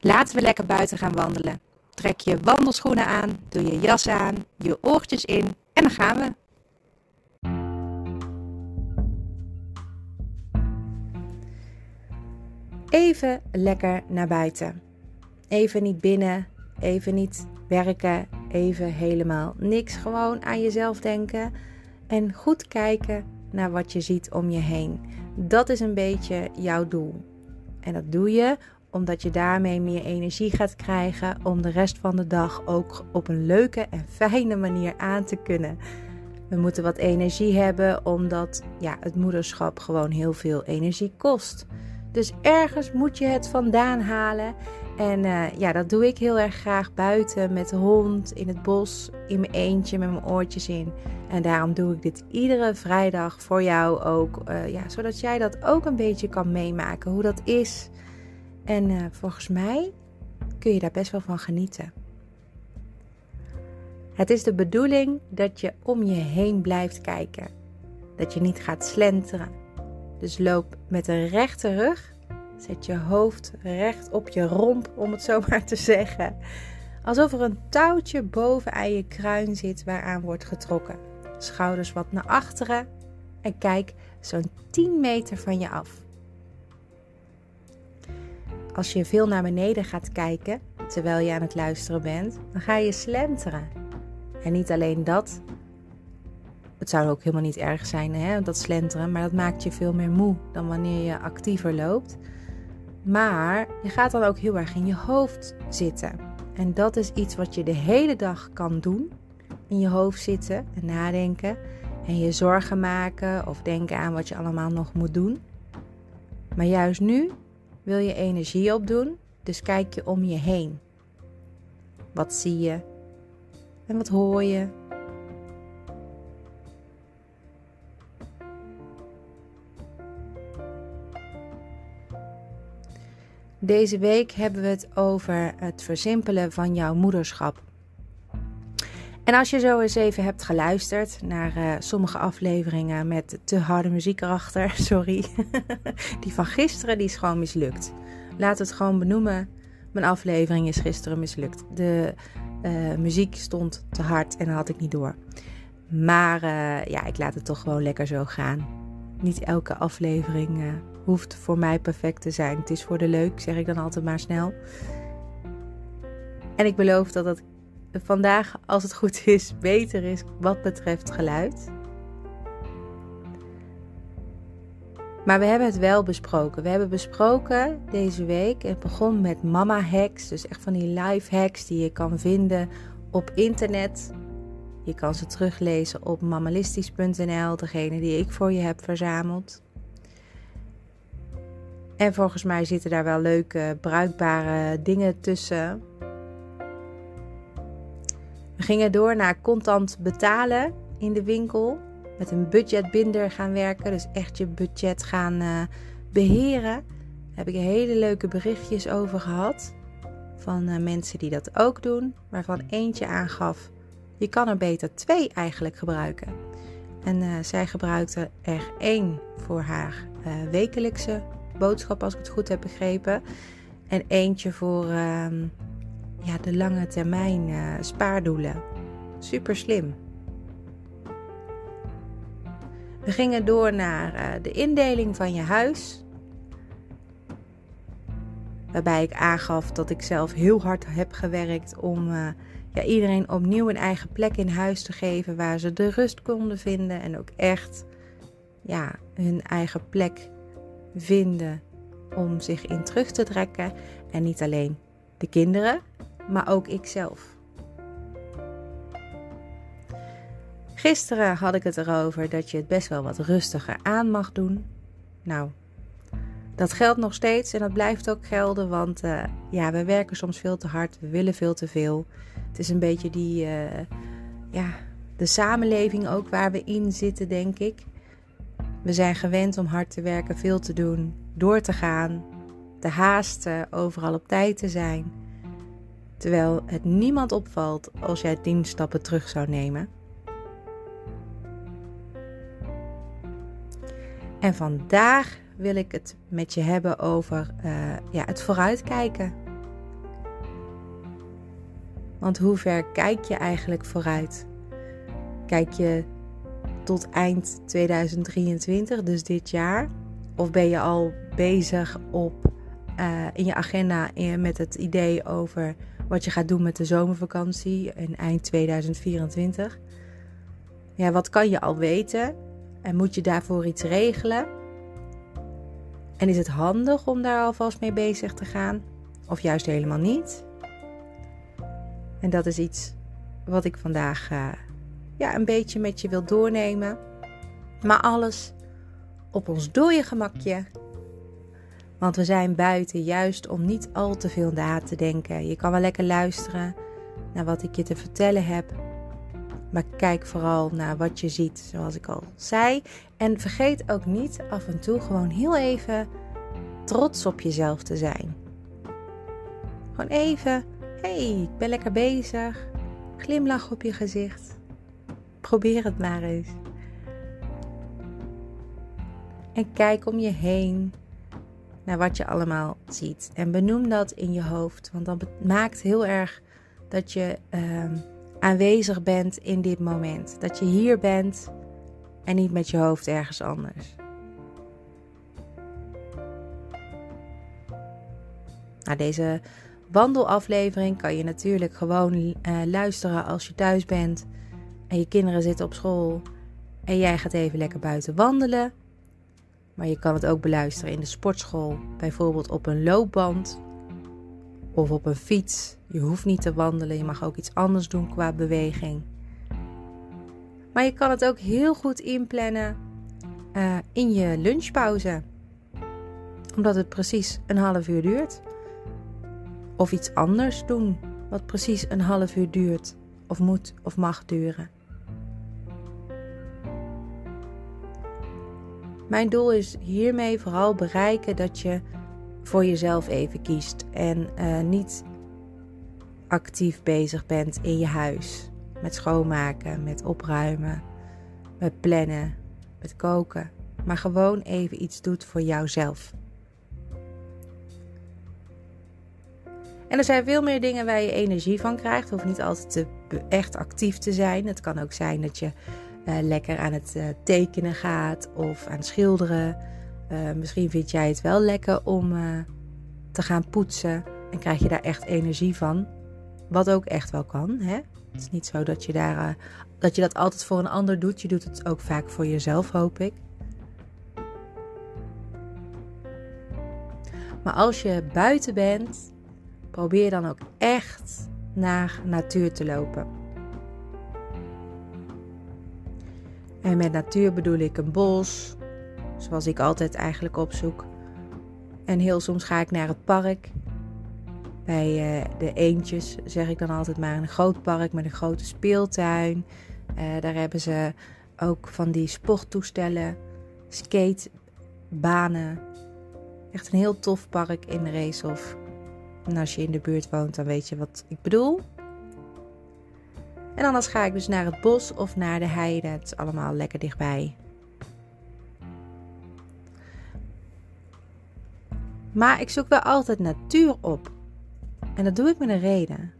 Laten we lekker buiten gaan wandelen. Trek je wandelschoenen aan, doe je jas aan, je oortjes in en dan gaan we. Even lekker naar buiten. Even niet binnen, even niet werken, even helemaal niks. Gewoon aan jezelf denken en goed kijken naar wat je ziet om je heen. Dat is een beetje jouw doel. En dat doe je omdat je daarmee meer energie gaat krijgen om de rest van de dag ook op een leuke en fijne manier aan te kunnen. We moeten wat energie hebben omdat ja, het moederschap gewoon heel veel energie kost. Dus ergens moet je het vandaan halen. En uh, ja, dat doe ik heel erg graag buiten met de hond, in het bos, in mijn eentje met mijn oortjes in. En daarom doe ik dit iedere vrijdag voor jou ook. Uh, ja, zodat jij dat ook een beetje kan meemaken, hoe dat is. En uh, volgens mij kun je daar best wel van genieten. Het is de bedoeling dat je om je heen blijft kijken. Dat je niet gaat slenteren. Dus loop met een rechte rug. Zet je hoofd recht op je romp, om het zo maar te zeggen. Alsof er een touwtje boven aan je kruin zit waaraan wordt getrokken. Schouders wat naar achteren en kijk zo'n 10 meter van je af. Als je veel naar beneden gaat kijken terwijl je aan het luisteren bent, dan ga je slenteren. En niet alleen dat, het zou ook helemaal niet erg zijn, hè, dat slenteren, maar dat maakt je veel meer moe dan wanneer je actiever loopt. Maar je gaat dan ook heel erg in je hoofd zitten. En dat is iets wat je de hele dag kan doen. In je hoofd zitten en nadenken. En je zorgen maken of denken aan wat je allemaal nog moet doen. Maar juist nu wil je energie opdoen, dus kijk je om je heen. Wat zie je? En wat hoor je? Deze week hebben we het over het versimpelen van jouw moederschap. En als je zo eens even hebt geluisterd naar uh, sommige afleveringen met te harde muziek erachter, sorry, die van gisteren die is gewoon mislukt. Laat het gewoon benoemen. Mijn aflevering is gisteren mislukt. De uh, muziek stond te hard en dat had ik niet door. Maar uh, ja, ik laat het toch gewoon lekker zo gaan. Niet elke aflevering hoeft voor mij perfect te zijn. Het is voor de leuk, zeg ik dan altijd maar snel. En ik beloof dat het vandaag, als het goed is, beter is wat betreft geluid. Maar we hebben het wel besproken. We hebben besproken deze week. Het begon met mama hacks. Dus echt van die live hacks die je kan vinden op internet. Je kan ze teruglezen op mamalistisch.nl, degene die ik voor je heb verzameld. En volgens mij zitten daar wel leuke, bruikbare dingen tussen. We gingen door naar contant betalen in de winkel. Met een budgetbinder gaan werken. Dus echt je budget gaan uh, beheren. Daar heb ik hele leuke berichtjes over gehad. Van uh, mensen die dat ook doen. Waarvan eentje aangaf. Je kan er beter twee eigenlijk gebruiken. En uh, zij gebruikte er één voor haar wekelijkse boodschap, als ik het goed heb begrepen. En eentje voor uh, ja, de lange termijn uh, spaardoelen. Super slim. We gingen door naar uh, de indeling van je huis. Waarbij ik aangaf dat ik zelf heel hard heb gewerkt om uh, ja, iedereen opnieuw een eigen plek in huis te geven waar ze de rust konden vinden en ook echt ja, hun eigen plek vinden om zich in terug te trekken. En niet alleen de kinderen, maar ook ikzelf. Gisteren had ik het erover dat je het best wel wat rustiger aan mag doen. Nou, dat geldt nog steeds en dat blijft ook gelden, want uh, ja, we werken soms veel te hard, we willen veel te veel. Het is een beetje die, uh, ja, de samenleving ook waar we in zitten, denk ik. We zijn gewend om hard te werken, veel te doen, door te gaan, te haasten, overal op tijd te zijn. Terwijl het niemand opvalt als jij tien stappen terug zou nemen. En vandaag wil ik het met je hebben over uh, ja, het vooruitkijken. Want hoe ver kijk je eigenlijk vooruit? Kijk je tot eind 2023, dus dit jaar? Of ben je al bezig op, uh, in je agenda met het idee over wat je gaat doen met de zomervakantie in eind 2024? Ja, wat kan je al weten? En moet je daarvoor iets regelen? En is het handig om daar alvast mee bezig te gaan? Of juist helemaal niet? En dat is iets wat ik vandaag uh, ja, een beetje met je wil doornemen. Maar alles op ons dode gemakje. Want we zijn buiten juist om niet al te veel na te denken. Je kan wel lekker luisteren naar wat ik je te vertellen heb. Maar kijk vooral naar wat je ziet, zoals ik al zei. En vergeet ook niet af en toe gewoon heel even trots op jezelf te zijn. Gewoon even, hey, ik ben lekker bezig. Glimlach op je gezicht. Probeer het maar eens. En kijk om je heen naar wat je allemaal ziet. En benoem dat in je hoofd, want dat maakt heel erg dat je ehm, aanwezig bent in dit moment. Dat je hier bent en niet met je hoofd ergens anders. Nou, deze wandelaflevering kan je natuurlijk gewoon uh, luisteren als je thuis bent en je kinderen zitten op school en jij gaat even lekker buiten wandelen. Maar je kan het ook beluisteren in de sportschool, bijvoorbeeld op een loopband of op een fiets. Je hoeft niet te wandelen, je mag ook iets anders doen qua beweging. Maar je kan het ook heel goed inplannen uh, in je lunchpauze, omdat het precies een half uur duurt. Of iets anders doen wat precies een half uur duurt, of moet of mag duren. Mijn doel is hiermee vooral bereiken dat je voor jezelf even kiest en uh, niet actief bezig bent in je huis. Met schoonmaken, met opruimen, met plannen, met koken. Maar gewoon even iets doet voor jouzelf. En er zijn veel meer dingen waar je energie van krijgt. Hoeft niet altijd te, echt actief te zijn. Het kan ook zijn dat je uh, lekker aan het uh, tekenen gaat of aan schilderen. Uh, misschien vind jij het wel lekker om te gaan poetsen en krijg je daar echt energie van. Wat ook echt wel kan. Hè? Het is niet zo dat je, daar, dat je dat altijd voor een ander doet. Je doet het ook vaak voor jezelf, hoop ik. Maar als je buiten bent, probeer dan ook echt naar natuur te lopen. En met natuur bedoel ik een bos, zoals ik altijd eigenlijk opzoek. En heel soms ga ik naar het park. Bij uh, de eentjes zeg ik dan altijd maar een groot park met een grote speeltuin. Uh, daar hebben ze ook van die sporttoestellen, skatebanen. Echt een heel tof park in Reeshof. En als je in de buurt woont, dan weet je wat ik bedoel. En anders ga ik dus naar het bos of naar de heide. Het is allemaal lekker dichtbij. Maar ik zoek wel altijd natuur op. En dat doe ik met een reden.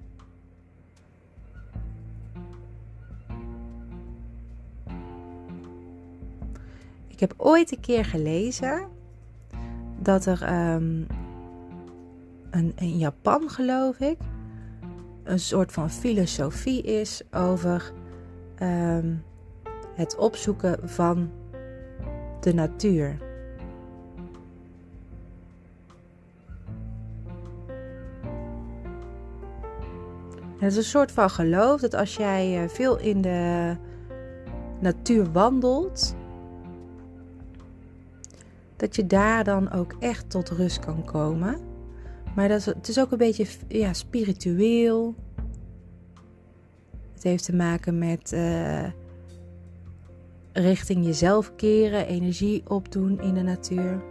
Ik heb ooit een keer gelezen dat er um, een, in Japan, geloof ik, een soort van filosofie is over ehm, het opzoeken van de natuur. Het is een soort van geloof dat als jij eh, veel in de natuur wandelt, dat je daar dan ook echt tot rust kan komen. Maar dat is, het is ook een beetje ja, spiritueel. Het heeft te maken met uh, richting jezelf keren, energie opdoen in de natuur.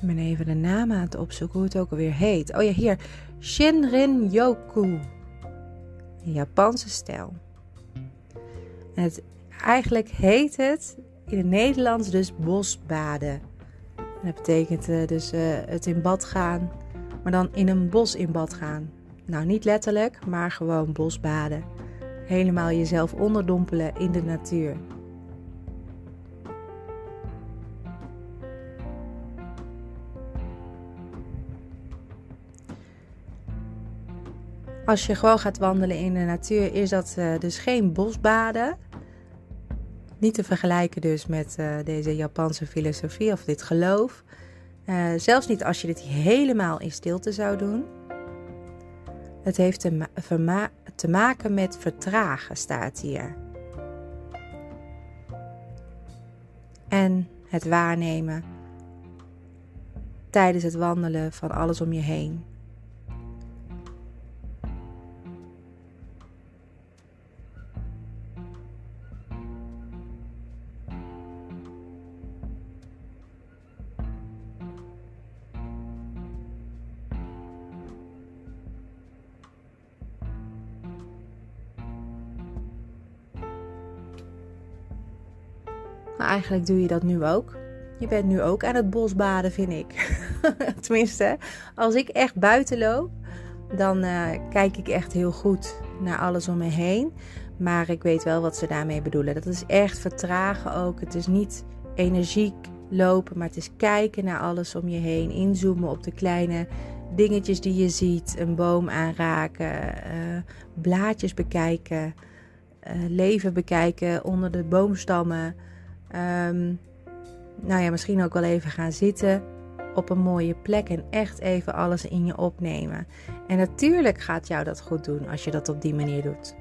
Ik ben even de naam aan het opzoeken hoe het ook alweer heet. Oh ja, hier. Shinrin Yoku. Een Japanse stijl. het Eigenlijk heet het in het Nederlands dus bosbaden. Dat betekent uh, dus uh, het in bad gaan, maar dan in een bos in bad gaan. Nou, niet letterlijk, maar gewoon bosbaden. Helemaal jezelf onderdompelen in de natuur. Als je gewoon gaat wandelen in de natuur, is dat uh, dus geen bosbaden. Niet te vergelijken dus met uh, deze Japanse filosofie of dit geloof. Uh, zelfs niet als je dit helemaal in stilte zou doen. Het heeft te maken met vertragen, staat hier. En het waarnemen tijdens het wandelen van alles om je heen. Eigenlijk doe je dat nu ook. Je bent nu ook aan het bosbaden, vind ik. Tenminste, als ik echt buiten loop, dan uh, kijk ik echt heel goed naar alles om me heen. Maar ik weet wel wat ze daarmee bedoelen. Dat is echt vertragen ook. Het is niet energiek lopen, maar het is kijken naar alles om je heen. Inzoomen op de kleine dingetjes die je ziet. Een boom aanraken, uh, blaadjes bekijken, uh, leven bekijken onder de boomstammen. Um, nou ja, misschien ook wel even gaan zitten op een mooie plek en echt even alles in je opnemen. En natuurlijk gaat jou dat goed doen als je dat op die manier doet.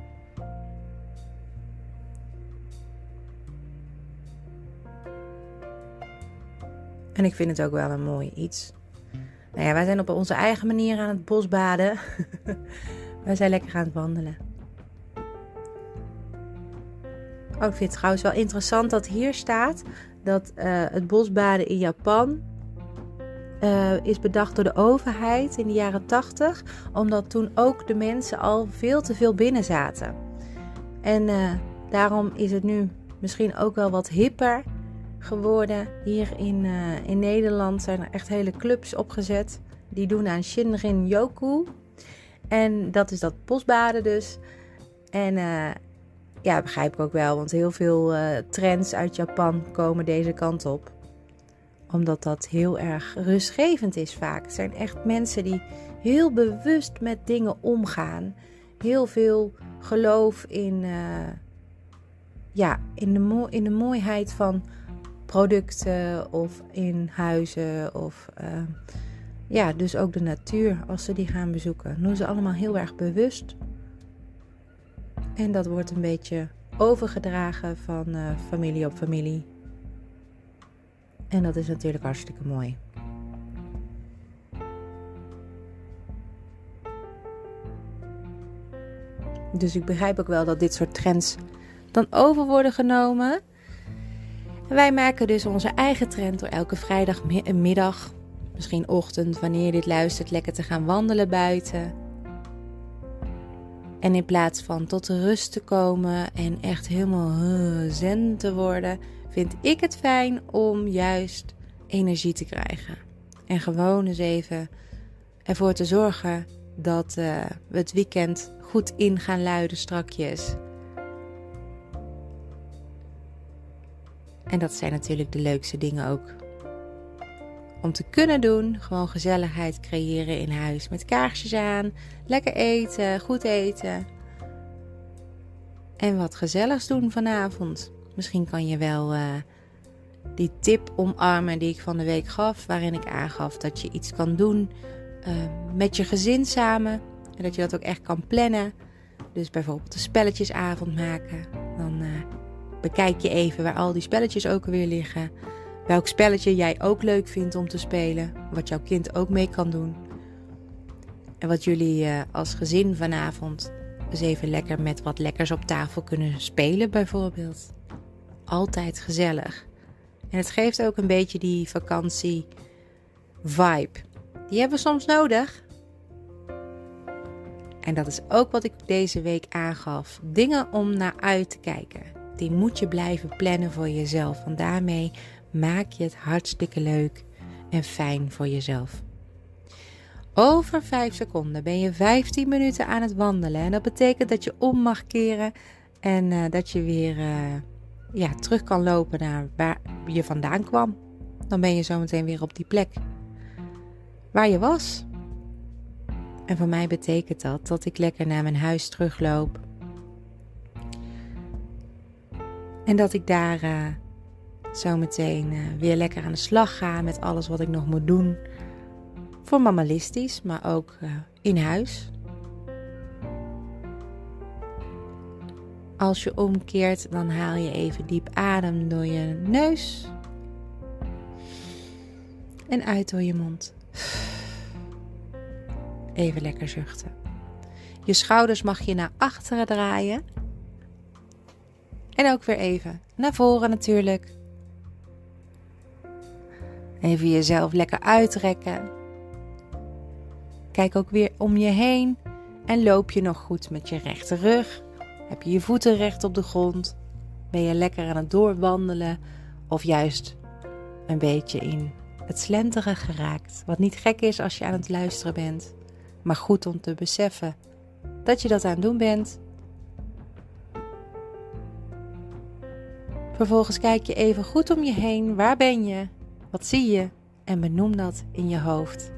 En ik vind het ook wel een mooi iets. Nou ja, wij zijn op onze eigen manier aan het bosbaden. wij zijn lekker aan het wandelen. Oh, ik vind het trouwens wel interessant dat hier staat dat uh, het bosbaden in Japan uh, is bedacht door de overheid in de jaren 80, omdat toen ook de mensen al veel te veel binnen zaten. En uh, daarom is het nu misschien ook wel wat hipper geworden. Hier in, in Nederland zijn er echt hele clubs opgezet. Die doen aan Shinrin Yoku. En dat is dat bosbaden dus. En ja, begrijp ik ook wel, want heel veel uh, trends uit Japan komen deze kant op. Omdat dat heel erg rustgevend is vaak. Het zijn echt mensen die heel bewust met dingen omgaan. Heel veel geloof in, uh, ja, in, de, in de mooiheid van producten of in huizen. Of uh, ja, dus ook de natuur als ze die gaan bezoeken. Dat doen ze allemaal heel erg bewust. En dat wordt een beetje overgedragen van uh, familie op familie. En dat is natuurlijk hartstikke mooi. Dus ik begrijp ook wel dat dit soort trends dan over worden genomen. En wij maken dus onze eigen trend door elke vrijdagmiddag, misschien ochtend, wanneer je dit luistert, lekker te gaan wandelen buiten en in plaats van tot rust te komen en echt helemaal zen te worden, vind ik het fijn om juist energie te krijgen. En gewoon eens even ervoor te zorgen dat uh, we het weekend goed in gaan luiden strakjes. En dat zijn natuurlijk de leukste dingen ook om te kunnen doen. Gewoon gezelligheid creëren in huis. Met kaarsjes aan, lekker eten, goed eten. En wat gezelligs doen vanavond. Misschien kan je wel uh, die tip omarmen die ik van de week gaf. Waarin ik aangaf dat je iets kan doen uh, met je gezin samen. En dat je dat ook echt kan plannen. Dus bijvoorbeeld een spelletjesavond maken. Dan uh, bekijk je even waar al die spelletjes ook weer liggen. Welk spelletje jij ook leuk vindt om te spelen. Wat jouw kind ook mee kan doen. En wat jullie uh, als gezin vanavond eens even lekker met wat lekkers op tafel kunnen spelen, bijvoorbeeld. Altijd gezellig. En het geeft ook een beetje die vakantie-vibe. Die hebben we soms nodig. En dat is ook wat ik deze week aangaf. Dingen om naar uit te kijken. Die moet je blijven plannen voor jezelf. Want daarmee maak je het hartstikke leuk en fijn voor jezelf. Over 5 seconden ben je 15 minuten aan het wandelen. En dat betekent dat je om mag keren en uh, dat je weer uh, ja, terug kan lopen naar waar je vandaan kwam. Dan ben je zometeen weer op die plek waar je was. En voor mij betekent dat dat ik lekker naar mijn huis terugloop. En dat ik daar uh, zometeen uh, weer lekker aan de slag ga met alles wat ik nog moet doen. Voor mamalistisch, maar ook uh, in huis. Als je omkeert, dan haal je even diep adem door je neus. En uit door je mond. Even lekker zuchten. Je schouders mag je naar achteren draaien. En ook weer even naar voren natuurlijk. Even jezelf lekker uitrekken. Kijk ook weer om je heen en loop je nog goed met je rechte rug. Heb je je voeten recht op de grond? Ben je lekker aan het doorwandelen of juist een beetje in het slenteren geraakt? Wat niet gek is als je aan het luisteren bent, maar goed om te beseffen dat je dat aan het doen bent. Vervolgens kijk je even goed om je heen. Waar ben je? Wat zie je? En benoem dat in je hoofd.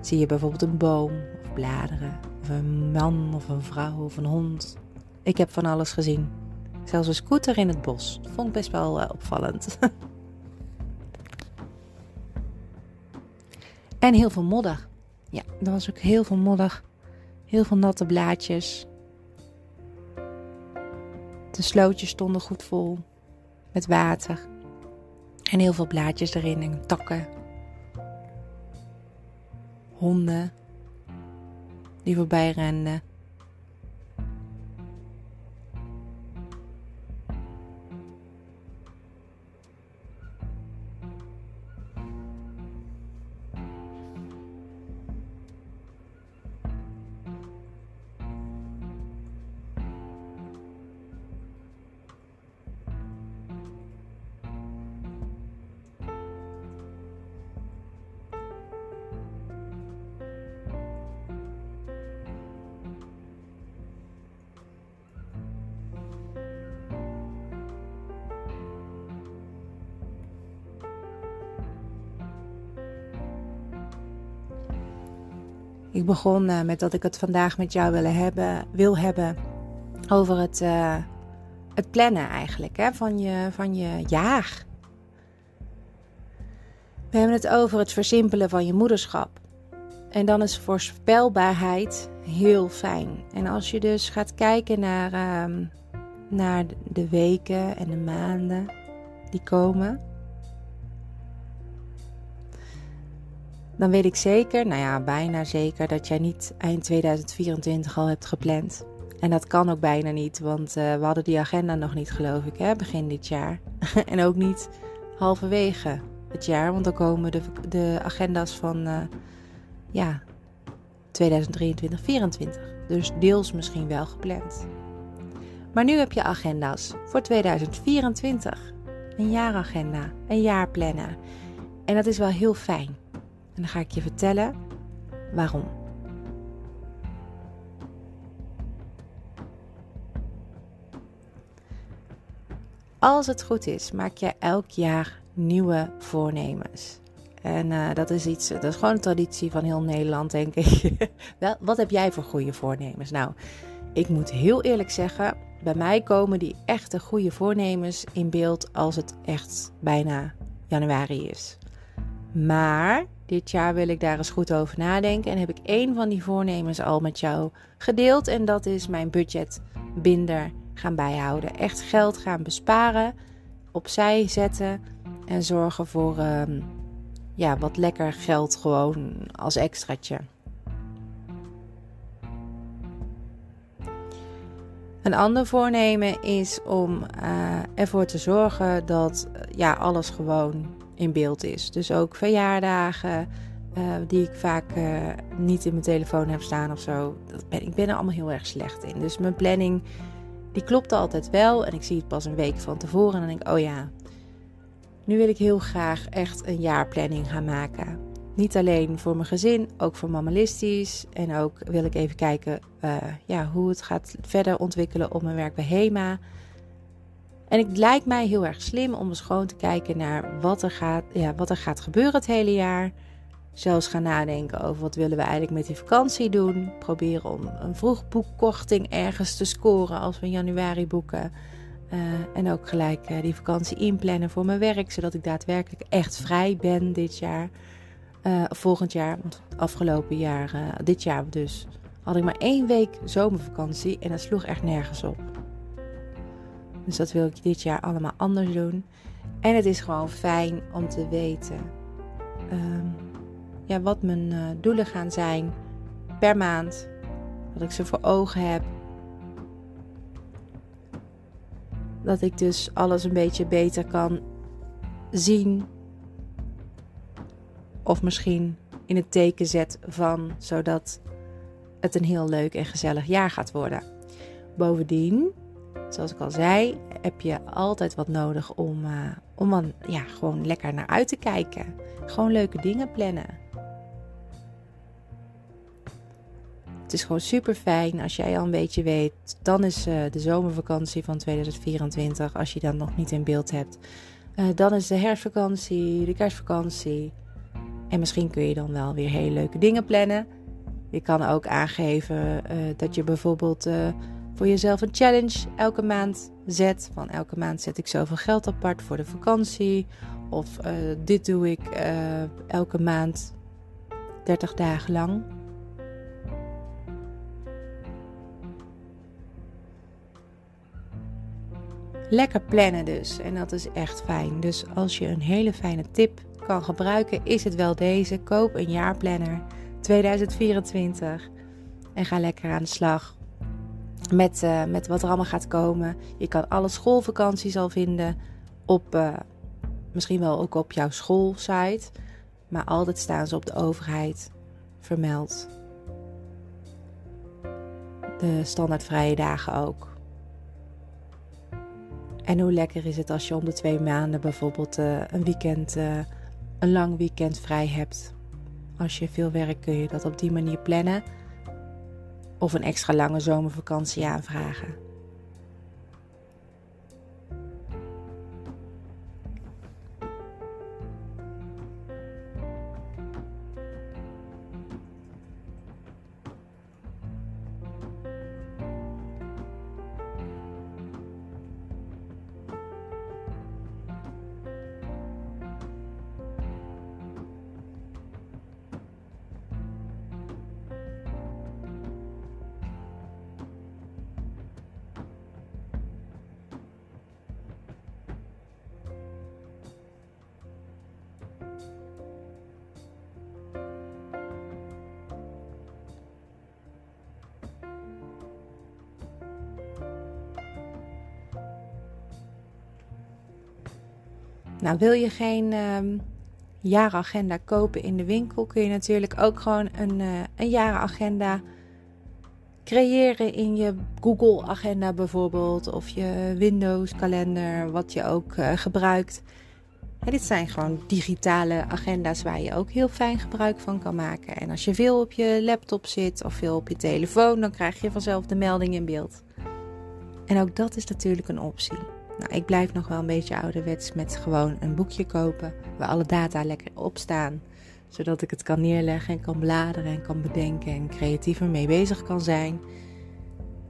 Zie je bijvoorbeeld een boom of bladeren, of een man of een vrouw of een hond? Ik heb van alles gezien. Zelfs een scooter in het bos. Vond ik best wel uh, opvallend. en heel veel modder. Ja, er was ook heel veel modder. Heel veel natte blaadjes. De slootjes stonden goed vol met water. En heel veel blaadjes erin en takken honden die voorbij renden. Ik begon uh, met dat ik het vandaag met jou willen hebben, wil hebben over het, uh, het plannen eigenlijk hè, van, je, van je jaar. We hebben het over het versimpelen van je moederschap. En dan is voorspelbaarheid heel fijn. En als je dus gaat kijken naar, uh, naar de weken en de maanden die komen, dan weet ik zeker, nou ja, bijna zeker, dat jij niet eind 2024 al hebt gepland. En dat kan ook bijna niet, want uh, we hadden die agenda nog niet, geloof ik, hè, begin dit jaar. en ook niet halverwege het jaar, want dan komen de, de agenda's van uh, ja, 2023, 2024. Dus deels misschien wel gepland. Maar nu heb je agenda's voor 2024. Een jaaragenda, een jaarplanner. En dat is wel heel fijn. En dan ga ik je vertellen waarom. Als het goed is, maak je elk jaar nieuwe voornemens. En uh, dat is iets, dat is gewoon een traditie van heel Nederland, denk ik. Wat heb jij voor goede voornemens? Nou, ik moet heel eerlijk zeggen, bij mij komen die echte goede voornemens in beeld als het echt bijna januari is. Maar dit jaar wil ik daar eens goed over nadenken en heb ik één van die voornemens al met jou gedeeld. En dat is mijn budget binder gaan bijhouden. Echt geld gaan besparen, opzij zetten en zorgen voor um, ja, wat lekker geld gewoon als extraatje. Een ander voornemen is om uh, ervoor te zorgen dat ja, alles gewoon in beeld is. Dus ook verjaardagen, uh, die ik vaak uh, niet in mijn telefoon heb staan of zo. Dat ben, ik ben er allemaal heel erg slecht in. Dus mijn planning die klopte altijd wel. En ik zie het pas een week van tevoren. En dan denk ik, oh ja, nu wil ik heel graag echt een jaarplanning gaan maken. Niet alleen voor mijn gezin, ook voor mammalistisch. En ook wil ik even kijken uh, ja, hoe het gaat verder ontwikkelen op mijn werk bij HEMA. En het lijkt mij heel erg slim om eens gewoon te kijken naar wat er gaat, ja, wat er gaat gebeuren het hele jaar. Zelfs gaan nadenken over wat willen we eigenlijk met die vakantie doen. Proberen om een vroegboekkorting ergens te scoren als we in januari boeken. Uh, en ook gelijk uh, die vakantie inplannen voor mijn werk, zodat ik daadwerkelijk echt vrij ben dit jaar. Uh, volgend jaar, want afgelopen jaar, dit jaar dus, had ik maar één week zomervakantie en dat sloeg echt nergens op. Dus dat wil ik dit jaar allemaal anders doen. En het is gewoon fijn om te weten um, ja, wat mijn uh, doelen gaan zijn per maand. Dat ik ze voor ogen heb. Dat ik dus alles een beetje beter kan zien. Of misschien in het teken zet van, zodat het een heel leuk en gezellig jaar gaat worden. Bovendien Zoals ik al zei, heb je altijd wat nodig om, uh, om dan, ja, gewoon lekker naar uit te kijken. Gewoon leuke dingen plannen. Het is gewoon super fijn als jij al een beetje weet. Dan is uh, de zomervakantie van 2024, als je dan nog niet in beeld hebt. Uh, dan is de herfstvakantie, de kerstvakantie. En misschien kun je dan wel weer hele leuke dingen plannen. Je kan ook aangeven dat je bijvoorbeeld voor jezelf een challenge elke maand zet. Van elke maand zet ik zoveel geld apart voor de vakantie. Of uh, dit doe ik uh, elke maand 30 dagen lang. Lekker plannen dus. En dat is echt fijn. Dus als je een hele fijne tip kan gebruiken, is het wel deze. Koop een jaarplanner 2024 en ga lekker aan de slag met, uh, met wat er allemaal gaat komen. Je kan alle schoolvakanties al vinden op, uh, misschien wel ook op jouw schoolsite. Maar altijd staan ze op de overheid vermeld. De standaardvrije dagen ook. En hoe lekker is het als je om de twee maanden bijvoorbeeld uh, een weekend, een lang weekend vrij hebt. Als je veel werkt kun je dat op die manier plannen of een extra lange zomervakantie aanvragen. Nou, wil je geen um, jaaragenda kopen in de winkel, kun je natuurlijk ook gewoon een, uh, een jaaragenda creëren in je Google Agenda bijvoorbeeld, of je Windows kalender, wat je ook uh, gebruikt. dit zijn gewoon digitale agenda's waar je ook heel fijn gebruik van kan maken. En als je veel op je laptop zit of veel op je telefoon, dan krijg je vanzelf de melding in beeld. En ook dat is natuurlijk een optie. Nou, ik blijf nog wel een beetje ouderwets met gewoon een boekje kopen waar alle data lekker op staan. Zodat ik het kan neerleggen en kan bladeren en kan bedenken en creatiever mee bezig kan zijn.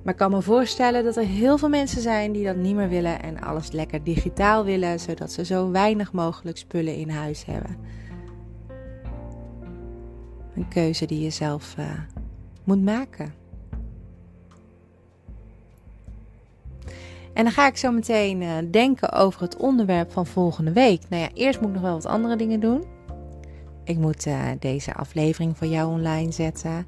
Maar ik kan me voorstellen dat er heel veel mensen zijn die dat niet meer willen en alles lekker digitaal willen, zodat ze zo weinig mogelijk spullen in huis hebben. Een keuze die je zelf uh, moet maken. En dan ga ik zo meteen uh, denken over het onderwerp van volgende week. Nou ja, eerst moet ik nog wel wat andere dingen doen. Ik moet uh, deze aflevering voor jou online zetten.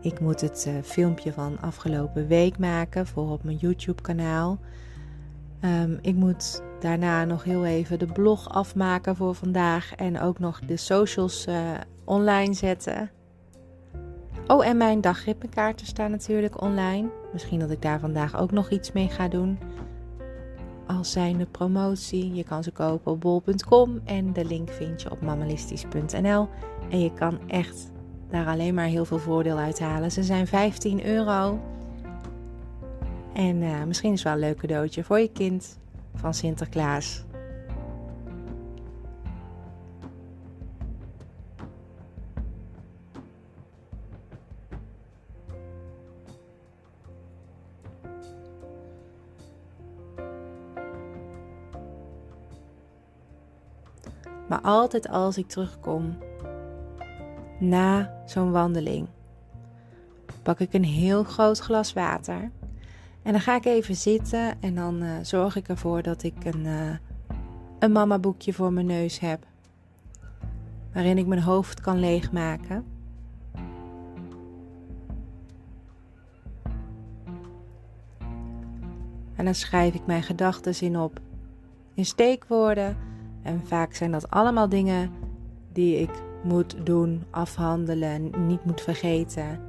Ik moet het uh, filmpje van afgelopen week maken voor op mijn YouTube kanaal. Um, ik moet daarna nog heel even de blog afmaken voor vandaag. En ook nog de socials online zetten. Oh, en mijn dagritmekaarten staan natuurlijk online. Misschien dat ik daar vandaag ook nog iets mee ga doen. Als zijnde promotie. Je kan ze kopen op bol.com en de link vind je op mammalistisch.nl. En je kan echt daar alleen maar heel veel voordeel uit halen. Ze zijn 15 euro. En uh, misschien is wel een leuk cadeautje voor je kind van Sinterklaas. Maar altijd als ik terugkom na zo'n wandeling, pak ik een heel groot glas water. En dan ga ik even zitten en dan uh, zorg ik ervoor dat ik een, uh, een mama boekje voor mijn neus heb. Waarin ik mijn hoofd kan leegmaken. En dan schrijf ik mijn gedachten in op. In steekwoorden en vaak zijn dat allemaal dingen die ik moet doen, afhandelen, niet moet vergeten.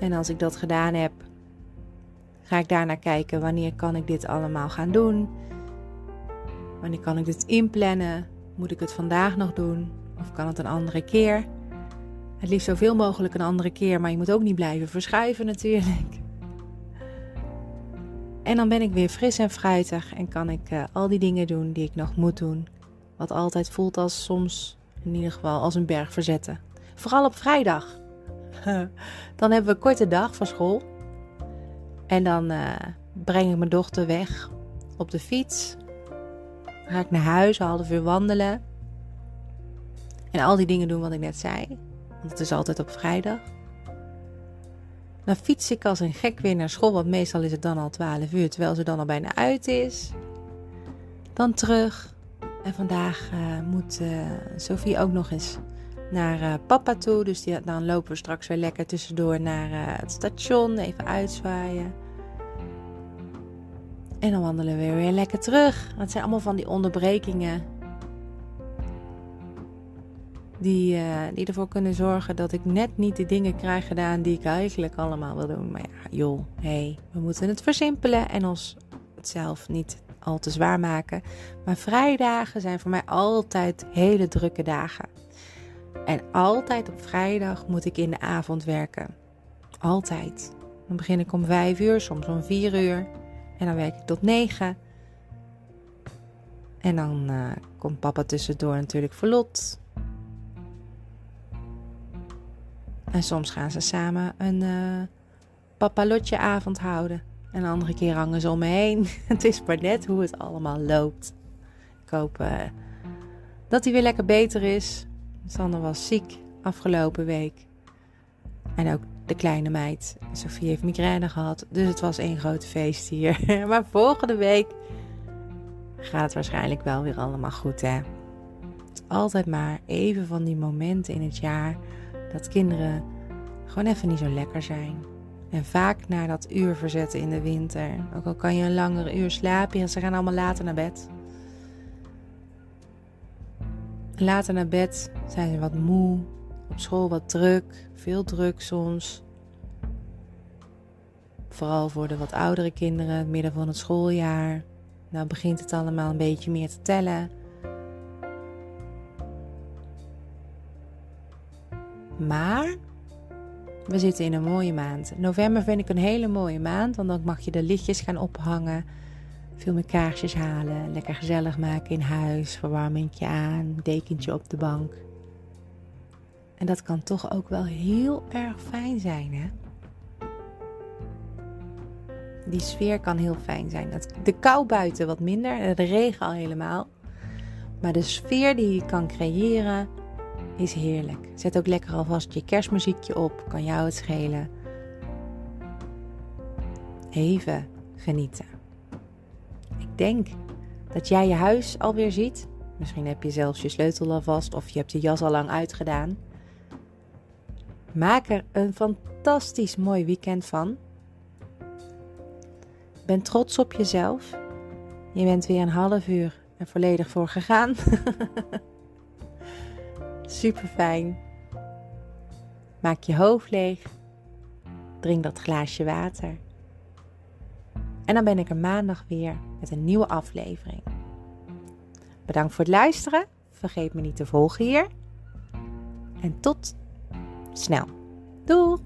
En als ik dat gedaan heb, ga ik daarna kijken wanneer kan ik dit allemaal gaan doen. Wanneer kan ik dit inplannen? Moet ik het vandaag nog doen? Of kan het een andere keer? Het liefst zoveel mogelijk een andere keer, maar je moet ook niet blijven verschuiven natuurlijk. En dan ben ik weer fris en fruitig en kan ik uh, al die dingen doen die ik nog moet doen. Wat altijd voelt als soms, in ieder geval, als een berg verzetten. Vooral op vrijdag. dan hebben we een korte dag van school. En dan uh, breng ik mijn dochter weg op de fiets. Dan ga ik naar huis, een half uur wandelen. En al die dingen doen wat ik net zei. Want het is altijd op vrijdag. Dan fiets ik als een gek weer naar school, want meestal is het dan al 12 uur, terwijl ze dan al bijna uit is. Dan terug. En vandaag uh, moet uh, Sophie ook nog eens naar uh, papa toe. Dus die, dan lopen we straks weer lekker tussendoor naar het station, even uitzwaaien. En dan wandelen we weer lekker terug. Het zijn allemaal van die onderbrekingen die, uh, die ervoor kunnen zorgen dat ik net niet de dingen krijg gedaan die ik eigenlijk allemaal wil doen. Maar ja, joh, hey, we moeten het versimpelen en ons het zelf niet al te zwaar maken. Maar vrijdagen zijn voor mij altijd hele drukke dagen. En altijd op vrijdag moet ik in de avond werken. Altijd. Dan begin ik om vijf uur, soms om vier uur. En dan werk ik tot negen. En dan uh, komt papa tussendoor natuurlijk voor En soms gaan ze samen een uh, papalotje avond houden. En de andere keer hangen ze om me heen. het is maar net hoe het allemaal loopt. Ik hoop uh, dat hij weer lekker beter is. Sander was ziek afgelopen week. En ook de kleine meid. Sophie heeft migraine gehad. Dus het was één groot feest hier. maar volgende week gaat het waarschijnlijk wel weer allemaal goed hè. Altijd maar even van die momenten in het jaar dat kinderen gewoon even niet zo lekker zijn. En vaak naar dat uur verzetten in de winter. Ook al kan je een langere uur slapen, ze gaan allemaal later naar bed. Later naar bed zijn ze wat moe, op school wat druk, veel druk soms. Vooral voor de wat oudere kinderen, midden van het schooljaar. Nou begint het allemaal een beetje meer te tellen. Maar we zitten in een mooie maand. November vind ik een hele mooie maand, want dan mag je de lichtjes gaan ophangen. Veel meer kaarsjes halen, lekker gezellig maken in huis, verwarmingje aan, dekentje op de bank. En dat kan toch ook wel heel erg fijn zijn, hè? Die sfeer kan heel fijn zijn. De kou buiten wat minder, de regen al helemaal. Maar de sfeer die je kan creëren is heerlijk. Zet ook lekker alvast je kerstmuziekje op, kan jou het schelen. Even genieten. Ik denk dat jij je huis alweer ziet. Misschien heb je zelfs je sleutel alvast of je hebt je jas al lang uitgedaan. Maak er een fantastisch mooi weekend van. Ben trots op jezelf. Je bent weer een half uur er volledig voor gegaan. Super fijn. Maak je hoofd leeg. Drink dat glaasje water. En dan ben ik er maandag weer met een nieuwe aflevering. Bedankt voor het luisteren. Vergeet me niet te volgen hier. En tot snel. Doei!